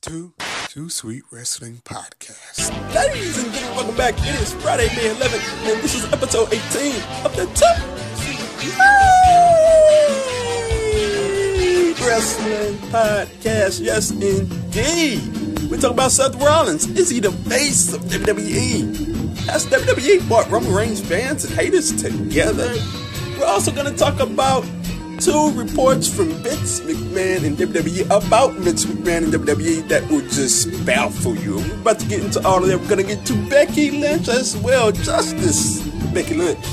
Too Too Sweet Wrestling Podcast. Ladies and gentlemen, welcome back. It is Friday, May 11th, and this is episode 18 of the Too Sweet Wrestling Podcast. Yes, indeed. We talk about Seth Rollins. Is he the face of WWE? Has WWE brought Roman Reigns fans and haters together? We're also going to talk about two reports from Vince McMahon and WWE about Vince McMahon and WWE that will just baffle you. We're about to get into all of that. We're going to get to Becky Lynch as well, Justice Becky Lynch.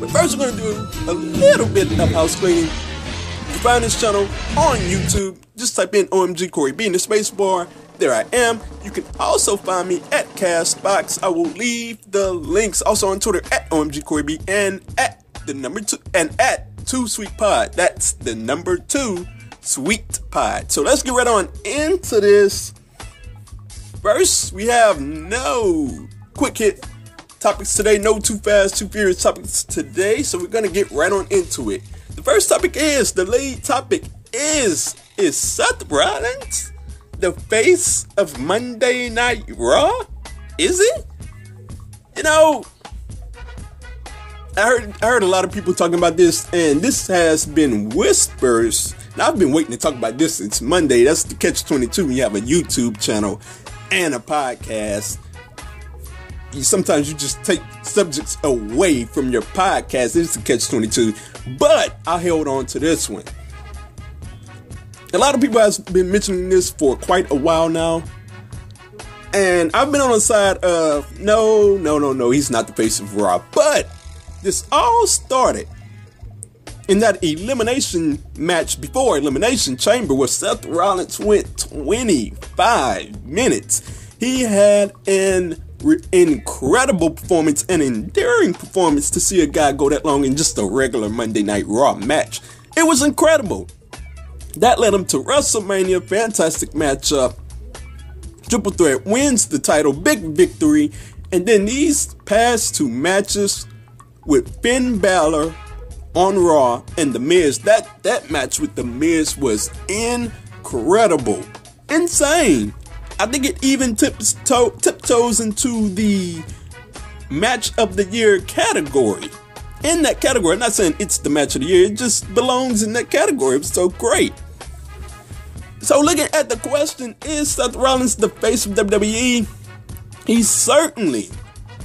But first, we're going to do a little bit of house cleaning. You find this channel on YouTube. Just type in OMG Corey B in the space bar. There I am. You can also find me at Castbox. I will leave the links also on Twitter at OMG Corey B and at the number two and at two sweet pod. That's the number two sweet pod. So let's get right on into this. First, we have no quick hit topics today. No too fast, too furious topics today. So we're gonna get right on into it. The first topic is the lead topic is is Seth Rollins the face of Monday Night Raw? Is it? You know, I heard I heard a lot of people talking about this, and this has been whispers. Now I've been waiting to talk about this since Monday. That's the catch twenty two. When you have a YouTube channel and a podcast, sometimes you just take subjects away from your podcast. Is the catch twenty two, but I held on to this one. A lot of people has been mentioning this for quite a while now. And I've been on the side of no, no, no, no, he's not the face of Raw. But this all started in that elimination match before Elimination Chamber where Seth Rollins went 25 minutes. He had an re- incredible performance, an endearing performance to see a guy go that long in just a regular Monday Night Raw match. It was incredible. That led him to WrestleMania, fantastic matchup. Triple Threat wins the title, big victory. And then these past two matches with Finn Balor on Raw and The Miz. That that match with The Miz was incredible, insane. I think it even tips to, tiptoes into the match of the year category. In that category, I'm not saying it's the match of the year, it just belongs in that category. It was so great. So, looking at the question, is Seth Rollins the face of WWE? He certainly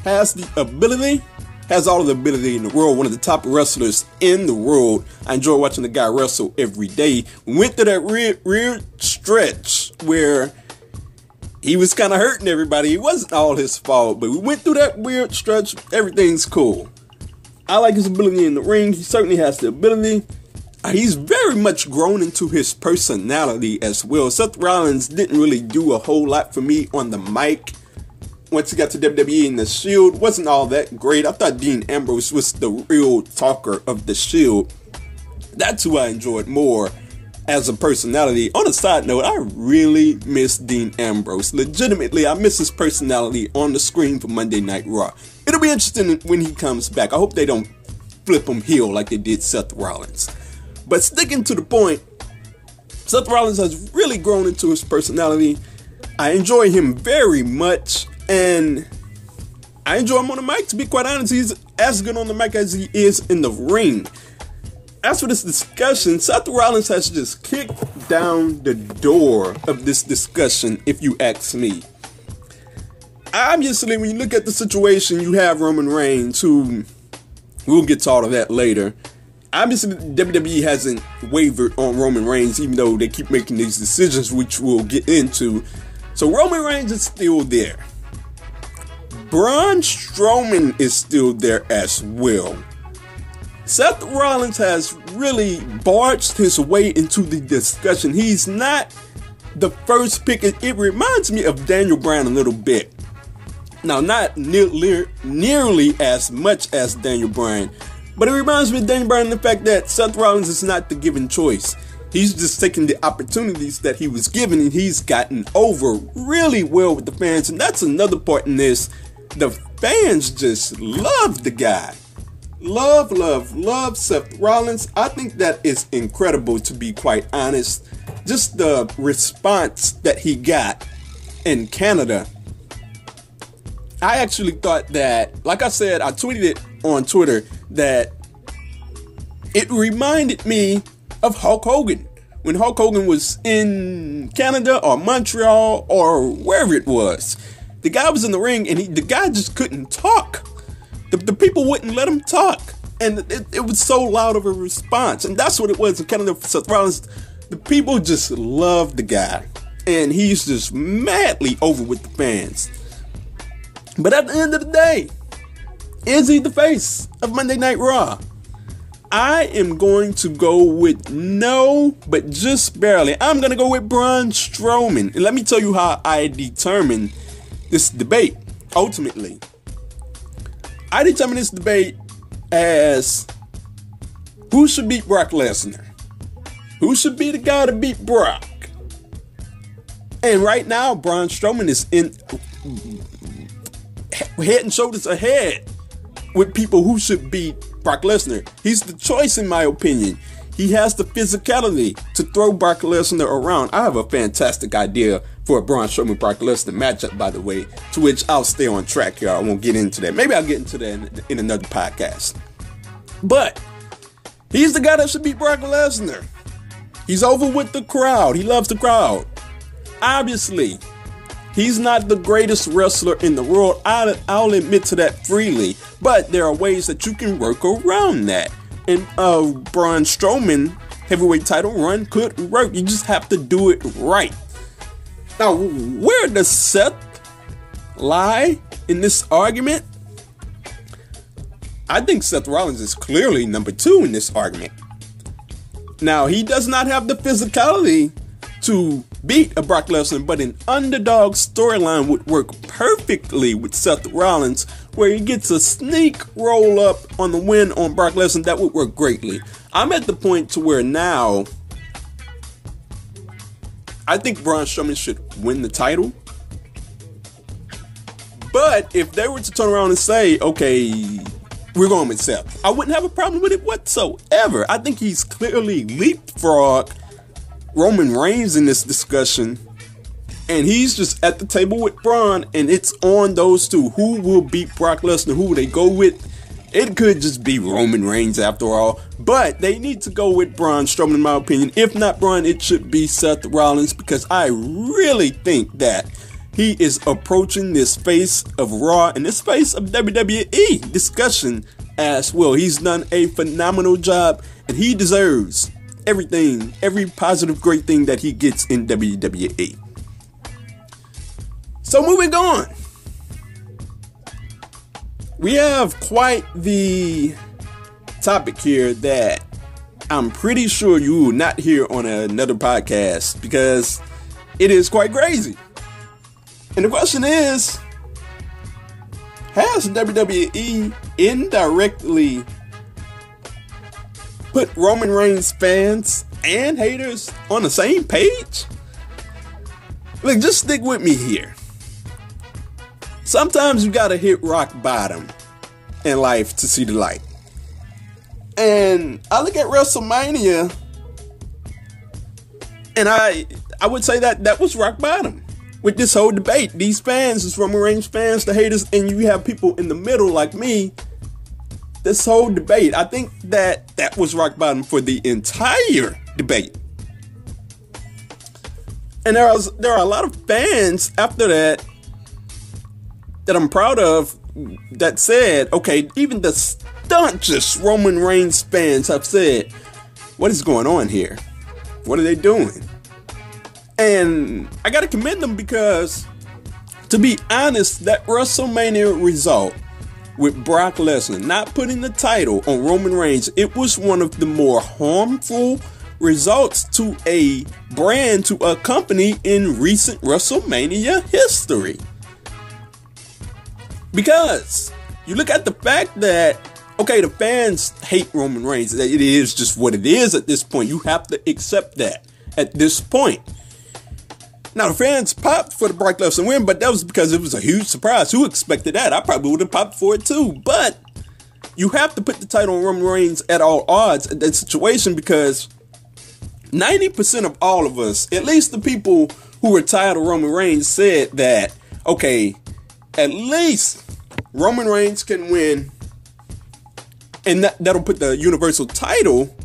has the ability has all of the ability in the world, one of the top wrestlers in the world. I enjoy watching the guy wrestle every day. Went through that weird, weird stretch where he was kind of hurting everybody. It wasn't all his fault, but we went through that weird stretch. Everything's cool. I like his ability in the ring. He certainly has the ability. Uh, he's very much grown into his personality as well. Seth Rollins didn't really do a whole lot for me on the mic once he got to WWE and the Shield, wasn't all that great. I thought Dean Ambrose was the real talker of the Shield. That's who I enjoyed more as a personality. On a side note, I really miss Dean Ambrose. Legitimately, I miss his personality on the screen for Monday Night Raw. It'll be interesting when he comes back. I hope they don't flip him heel like they did Seth Rollins. But sticking to the point, Seth Rollins has really grown into his personality. I enjoy him very much. And I enjoy him on the mic, to be quite honest. He's as good on the mic as he is in the ring. As for this discussion, Seth Rollins has just kicked down the door of this discussion, if you ask me. Obviously, when you look at the situation, you have Roman Reigns, who we'll get to all of that later. Obviously, WWE hasn't wavered on Roman Reigns, even though they keep making these decisions, which we'll get into. So, Roman Reigns is still there. Braun Strowman is still there as well. Seth Rollins has really barged his way into the discussion. He's not the first pick. It, it reminds me of Daniel Bryan a little bit. Now, not near, nearly as much as Daniel Bryan, but it reminds me of Daniel Bryan the fact that Seth Rollins is not the given choice. He's just taking the opportunities that he was given and he's gotten over really well with the fans. And that's another part in this. The fans just love the guy. love, love, love Seth Rollins. I think that is incredible to be quite honest. Just the response that he got in Canada. I actually thought that, like I said, I tweeted it on Twitter that it reminded me of Hulk Hogan when Hulk Hogan was in Canada or Montreal or wherever it was. The guy was in the ring and he, the guy just couldn't talk. The, the people wouldn't let him talk. And it, it was so loud of a response. And that's what it was for Seth Rollins. The people just loved the guy. And he's just madly over with the fans. But at the end of the day, is he the face of Monday Night Raw? I am going to go with no, but just barely. I'm going to go with Braun Strowman. And let me tell you how I determine this debate. Ultimately, I determine this debate as who should beat Brock Lesnar? Who should be the guy to beat Brock? And right now, Braun Strowman is in head and shoulders ahead with people who should beat Brock Lesnar. He's the choice, in my opinion. He has the physicality to throw Brock Lesnar around. I have a fantastic idea for a Braun Strowman Brock Lesnar matchup, by the way, to which I'll stay on track here. I won't get into that. Maybe I'll get into that in, in another podcast. But he's the guy that should beat Brock Lesnar. He's over with the crowd. He loves the crowd. Obviously, He's not the greatest wrestler in the world. I'll, I'll, admit to that freely. But there are ways that you can work around that. And uh, Braun Strowman heavyweight title run could work. You just have to do it right. Now, where does Seth lie in this argument? I think Seth Rollins is clearly number two in this argument. Now, he does not have the physicality to beat a Brock Lesnar, but an underdog storyline would work perfectly with Seth Rollins, where he gets a sneak roll up on the win on Brock Lesnar. That would work greatly. I'm at the point to where now I think Braun Strowman should win the title. But if they were to turn around and say, okay, we're going with Seth, I wouldn't have a problem with it whatsoever. I think he's clearly leapfrog Roman Reigns in this discussion, and he's just at the table with Braun, and it's on those two. Who will beat Brock Lesnar? Who will they go with? It could just be Roman Reigns after all, but they need to go with Braun Strowman, in my opinion. If not Braun, it should be Seth Rollins because I really think that he is approaching this face of Raw and this face of WWE discussion as well. He's done a phenomenal job and he deserves everything, every positive, great thing that he gets in WWE. So moving on, we have quite the topic here that I'm pretty sure you will not hear on another podcast because it is quite crazy. And the question is Has WWE indirectly put Roman Reigns fans and haters on the same page? Like, just stick with me here. Sometimes you gotta hit rock bottom in life to see the light. And I look at WrestleMania and I I would say that that was rock bottom with this whole debate. These fans, this Roman Reigns fans, the haters, and you have people in the middle like me this whole debate, I think that that was rock bottom for the entire debate. And there are there are a lot of fans after that that I'm proud of that said, okay, even the staunchest Roman Reigns fans have said, what is going on here? What are they doing? And I got to commend them because, to be honest, that WrestleMania result with Brock Lesnar not putting the title on Roman Reigns, it was one of the more harmful results to a brand, to a company in recent WrestleMania history. Because you look at the fact that, okay, the fans hate Roman Reigns. It is just what it is at this point. You have to accept that at this point. Now the fans popped for the Brock Lesnar win, but that was because it was a huge surprise. Who expected that? I probably would have popped for it too. But you have to put the title on Roman Reigns at all odds in that situation because 90% of all of us, at least the people who were tired of Roman Reigns, said that, okay, at least Roman Reigns can win, and that, that'll put the Universal title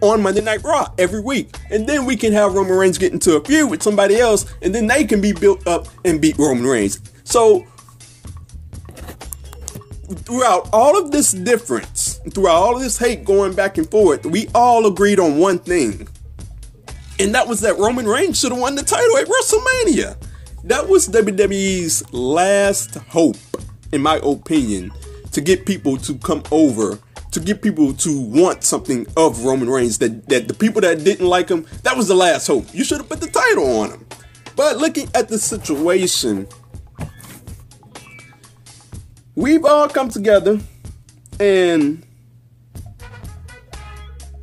on Monday Night Raw every week. And then we can have Roman Reigns get into a feud with somebody else, and then they can be built up and beat Roman Reigns. So, throughout all of this difference, throughout all of this hate going back and forth, we all agreed on one thing. And that was that Roman Reigns should have won the title at WrestleMania. That was WWE's last hope, in my opinion, to get people to come over to get people to want something of Roman Reigns. That that the people that didn't like him, that was the last hope. You should have put the title on him. But looking at the situation, we've all come together, and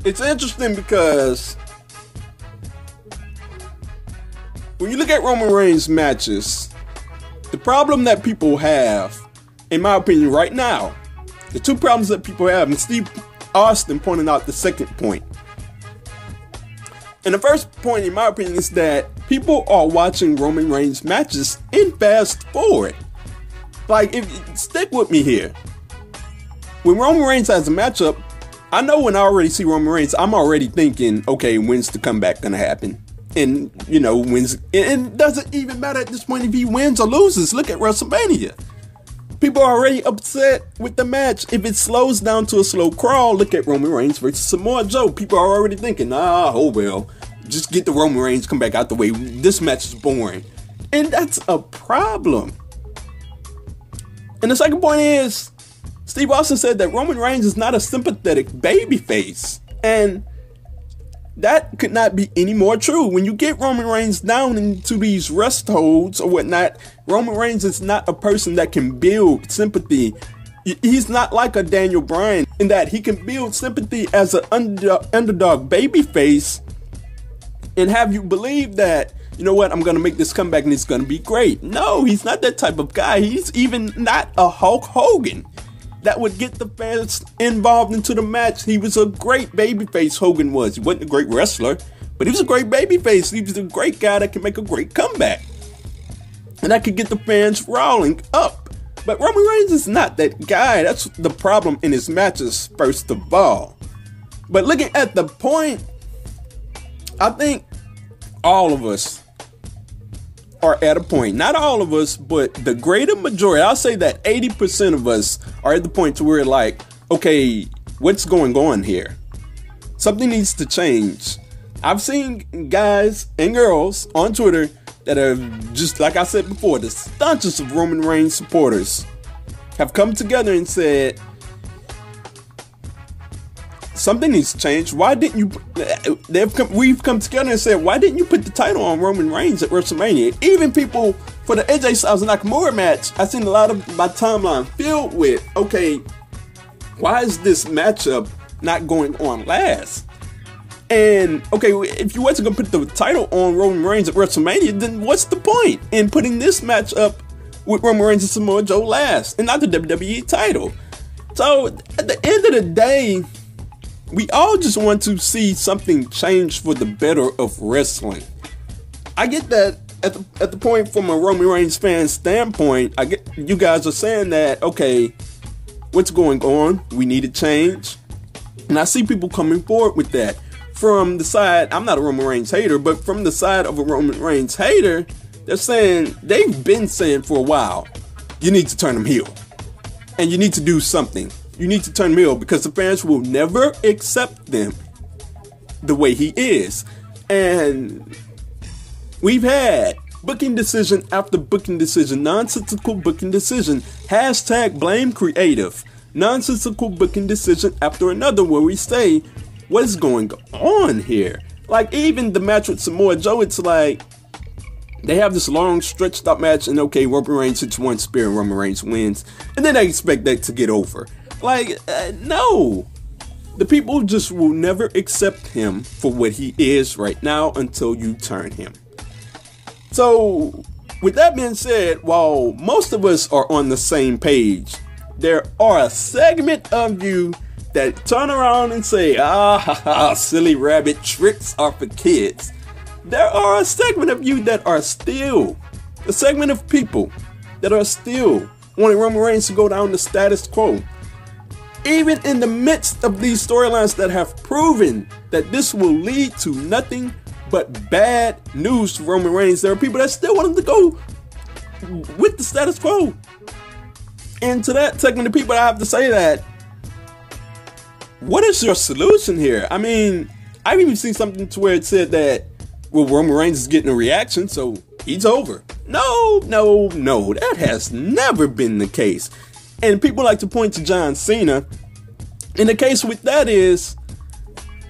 it's interesting because when you look at Roman Reigns matches, the problem that people have, in my opinion, right now, the two problems that people have, and Steve Austin pointed out the second point. And the first point, in my opinion, is that people are watching Roman Reigns matches in fast forward. Like, if stick with me here. When Roman Reigns has a matchup, I know when I already see Roman Reigns, I'm already thinking, okay, when's the comeback gonna happen? And you know, when's and it doesn't even matter at this point if he wins or loses. Look at WrestleMania. People are already upset with the match. If it slows down to a slow crawl, look at Roman Reigns versus Samoa Joe. People are already thinking, ah, oh well, just get the Roman Reigns come back out the way. This match is boring. And that's a problem. And the second point is, Steve Austin said that Roman Reigns is not a sympathetic babyface. And that could not be any more true. When you get Roman Reigns down into these rest holds or whatnot, Roman Reigns is not a person that can build sympathy. He's not like a Daniel Bryan in that he can build sympathy as an underdog, babyface and have you believe that you know what, I'm gonna make this comeback and it's gonna be great. No, he's not that type of guy. He's even not a Hulk Hogan that would get the fans involved into the match. He was a great babyface, Hogan was. He wasn't a great wrestler, but he was a great babyface. He was a great guy that can make a great comeback. And that could get the fans rolling up. But Roman Reigns is not that guy. That's the problem in his matches, first of all. But looking at the point, I think all of us are at a point, not all of us, but the greater majority, I'll say that 80% of us are at the point to where like, okay, what's going on here? Something needs to change. I've seen guys and girls on Twitter that are just like I said before, the staunchest of Roman Reigns supporters have come together and said, something needs to change. Why didn't you? They've come, we've come together and said, why didn't you put the title on Roman Reigns at WrestleMania? Even people for the AJ Styles and Nakamura match, I've seen a lot of my timeline filled with, okay, why is this matchup not going on last? And okay, if you wasn't gonna put the title on Roman Reigns at WrestleMania, then what's the point in putting this match up with Roman Reigns and Samoa Joe last, and not the WWE title? So at the end of the day, we all just want to see something change for the better of wrestling. I get that at the, at the point from a Roman Reigns fan standpoint, I get you guys are saying that okay, what's going on? We need a change, and I see people coming forward with that from the side. I'm not a Roman Reigns hater, but from the side of a Roman Reigns hater, they're saying they've been saying for a while, you need to turn him heel, and you need to do something you need to turn heel because the fans will never accept them the way he is. And we've had booking decision after booking decision, nonsensical booking decision, hashtag blame creative, nonsensical booking decision after another where we say, what is going on here? Like even the match with Samoa Joe, it's like they have this long stretched out match and okay, Roman Reigns hits one spear and Roman Reigns wins, and then they expect that to get over. Like, uh, no. The people just will never accept him for what he is right now until you turn him. So, with that being said, while most of us are on the same page, there are a segment of you that turn around and say, ah, ha, ha, silly rabbit tricks are for kids. There are a segment of you that are still, a segment of people that are still wanting Roman Reigns to go down the status quo. Even in the midst of these storylines that have proven that this will lead to nothing but bad news for Roman Reigns, there are people that still want him to go with the status quo. And to that segment of people, I have to say that what is your solution here? I mean, I've even seen something to where it said that well, Roman Reigns is getting a reaction, so he's over. No, no, no, that has never been the case. And people like to point to John Cena. And the case with that is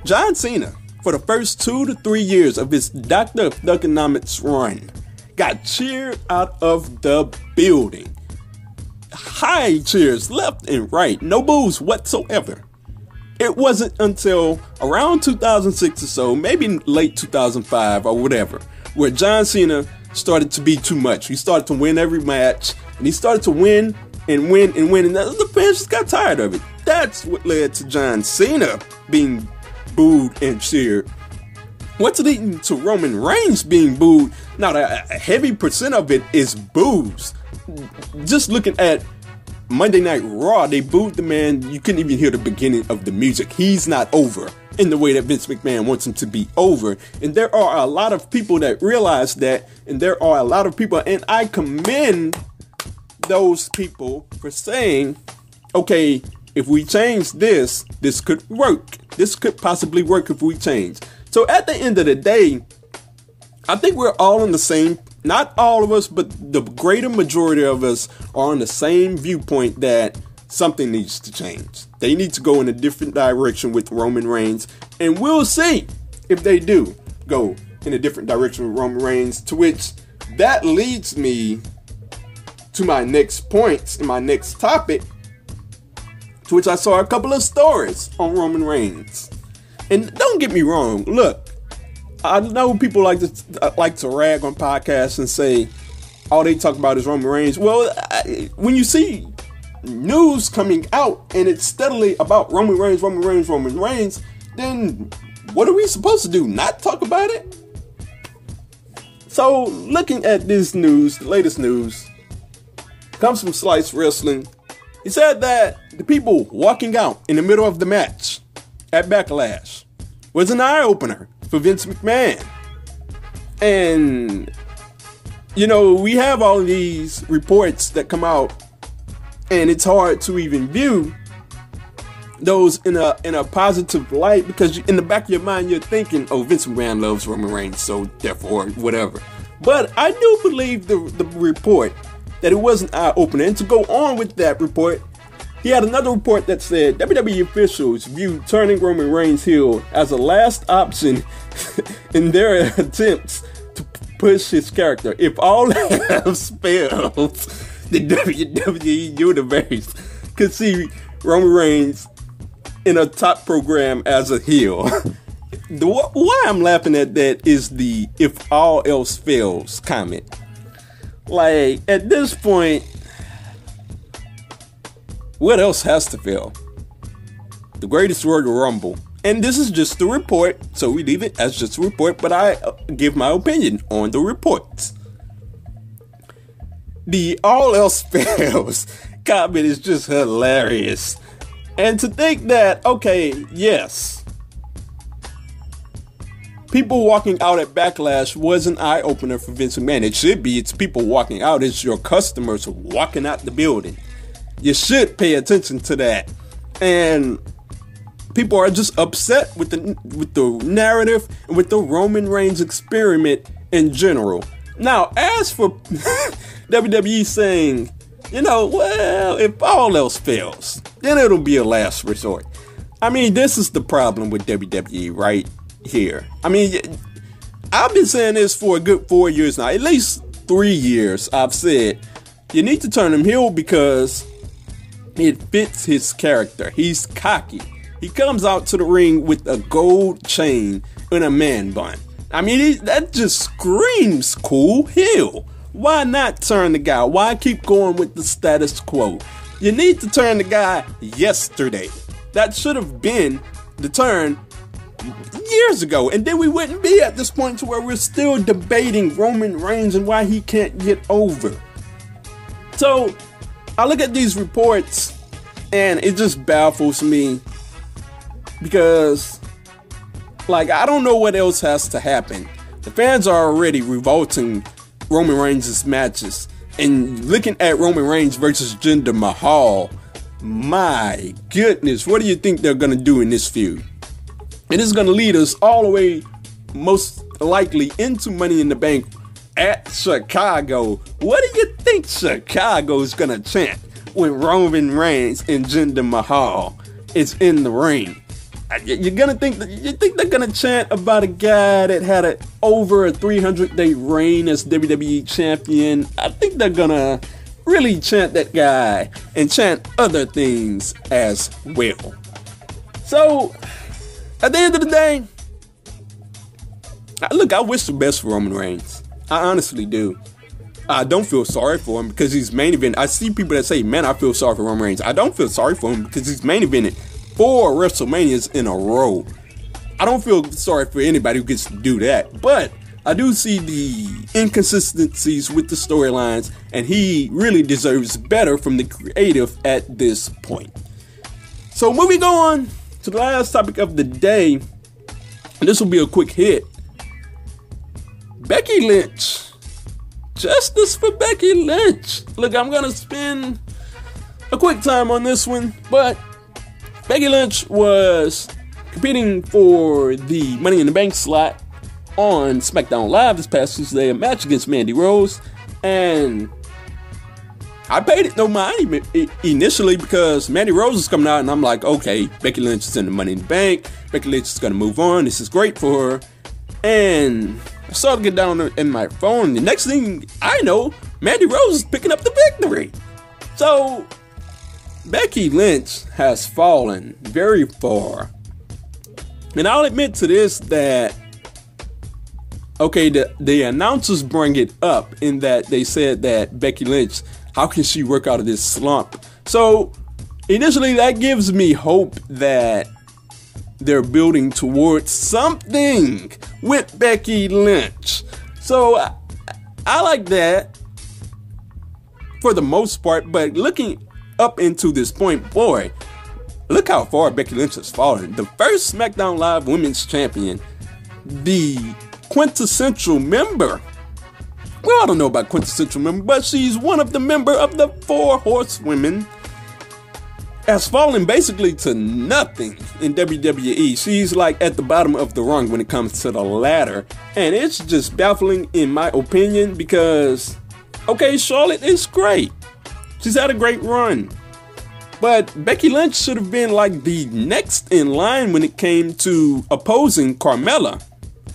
John Cena, for the first two to three years of his Doctor of run, got cheered out of the building. High cheers left and right, no boos whatsoever. It wasn't until around 2006 or so, maybe late 2005 or whatever, where John Cena started to be too much. He started to win every match, and he started to win and win and win, and the fans just got tired of it. That's what led to John Cena being booed and cheered. What's leading to Roman Reigns being booed? Now, a heavy percent of it is boos. Just looking at Monday Night Raw, they booed the man. You couldn't even hear the beginning of the music. He's not over in the way that Vince McMahon wants him to be over. And there are a lot of people that realize that. And there are a lot of people, and I commend those people for saying, okay, if we change this, this could work. This could possibly work if we change. So at the end of the day, I think we're all in the same not all of us, but the greater majority of us are on the same viewpoint that something needs to change. They need to go in a different direction with Roman Reigns, and we'll see if they do go in a different direction with Roman Reigns. To which that leads me to my next points and my next topic, to which I saw a couple of stories on Roman Reigns. And don't get me wrong, look, I know people like to like to rag on podcasts and say all they talk about is Roman Reigns. Well, I, when you see news coming out and it's steadily about Roman Reigns, Roman Reigns, Roman Reigns, then what are we supposed to do? Not talk about it? So, looking at this news, the latest news, comes from Slice Wrestling. He said that the people walking out in the middle of the match at Backlash was an eye opener for Vince McMahon. And, you know, we have all these reports that come out, and it's hard to even view those in a in a positive light because in the back of your mind you're thinking, oh, Vince McMahon loves Roman Reigns, so therefore whatever. But I do believe the the report that it wasn't eye opening. to go on with that report, he had another report that said WWE officials view turning Roman Reigns heel as a last option in their attempts to push his character. If all else fails, the WWE universe could see Roman Reigns in a top program as a heel. the why I'm laughing at that is the "if all else fails" comment. Like at this point, what else has to fail? The greatest Royal Rumble. And this is just the report, so we leave it as just a report, but I uh, give my opinion on the reports. The all else fails comment is just hilarious. And to think that, okay, yes, people walking out at Backlash was an eye opener for Vince McMahon. It should be. It's people walking out, it's your customers walking out the building you should pay attention to that. And people are just upset with the with the narrative and with the Roman Reigns experiment in general. Now, as for WWE saying, you know, well, if all else fails, then it'll be a last resort. I mean, this is the problem with WWE right here. I mean, I've been saying this for a good four years now, at least three years. I've said you need to turn him heel because it fits his character. He's cocky. He comes out to the ring with a gold chain and a man bun. I mean, that just screams cool heel. Why not turn the guy? Why keep going with the status quo? You need to turn the guy yesterday. That should have been the turn years ago. And then we wouldn't be at this point to where we're still debating Roman Reigns and why he can't get over. So I look at these reports and it just baffles me because like I don't know what else has to happen. The fans are already revolting Roman Reigns' matches. And looking at Roman Reigns versus Jinder Mahal, my goodness, what do you think they're gonna do in this feud? And it's gonna lead us all the way, most likely, into Money in the Bank at Chicago. What do you think Chicago is gonna chant when Roman Reigns and Jinder Mahal is in the ring? You're gonna think you think they're gonna chant about a guy that had a over a 300 day reign as WWE champion. I think they're gonna really chant that guy and chant other things as well. So, at the end of the day, look, I wish the best for Roman Reigns. I honestly do. I don't feel sorry for him because he's main event. I see people that say, "Man, I feel sorry for Roman Reigns." I don't feel sorry for him because he's main evented four WrestleManias in a row. I don't feel sorry for anybody who gets to do that, but I do see the inconsistencies with the storylines, and he really deserves better from the creative at this point. So, moving on to the last topic of the day, and this will be a quick hit. Becky Lynch. Justice for Becky Lynch. Look, I'm gonna spend a quick time on this one, but Becky Lynch was competing for the Money in the Bank slot on SmackDown Live this past Tuesday, a match against Mandy Rose, and I paid it no mind initially because Mandy Rose is coming out, and I'm like, okay, Becky Lynch is in the Money in the Bank. Becky Lynch is gonna move on. This is great for her, and I started to get down in my phone. The next thing I know, Mandy Rose is picking up the victory. So Becky Lynch has fallen very far. And I'll admit to this that okay, the, the announcers bring it up in that they said that Becky Lynch, how can she work out of this slump? So initially that gives me hope that they're building towards something with Becky Lynch. So I, I like that for the most part, but looking up into this point, boy, look how far Becky Lynch has fallen. The first SmackDown Live Women's Champion, the quintessential member. Well, I don't know about quintessential member, but she's one of the member of the Four Horsewomen. Has fallen basically to nothing in WWE. She's like at the bottom of the rung when it comes to the ladder. And it's just baffling in my opinion because, okay, Charlotte is great. She's had a great run. But Becky Lynch should have been like the next in line when it came to opposing Carmella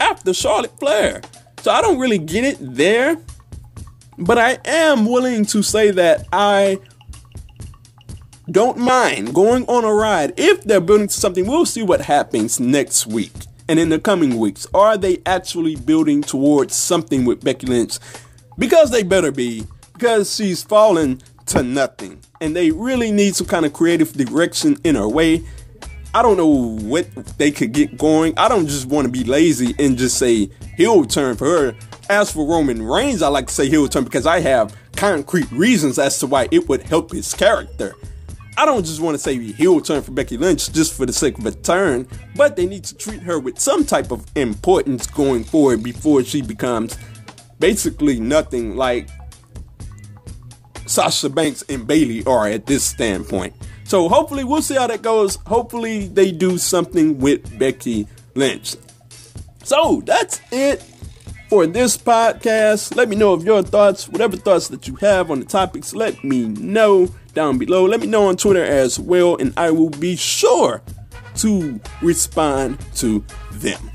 after Charlotte Flair. So I don't really get it there. But I am willing to say that I don't mind going on a ride if they're building to something. We'll see what happens next week and in the coming weeks. Are they actually building towards something with Becky Lynch? Because they better be, because she's fallen to nothing. And they really need some kind of creative direction in her way. I don't know what they could get going. I don't just want to be lazy and just say heel turn for her. As for Roman Reigns, I like to say heel turn because I have concrete reasons as to why it would help his character. I don't just want to say heel turn for Becky Lynch just for the sake of a turn, but they need to treat her with some type of importance going forward before she becomes basically nothing like Sasha Banks and Bayley are at this standpoint. So hopefully we'll see how that goes. Hopefully they do something with Becky Lynch. So that's it for this podcast. Let me know of your thoughts, whatever thoughts that you have on the topics, let me know down below. Let me know on Twitter as well, and I will be sure to respond to them.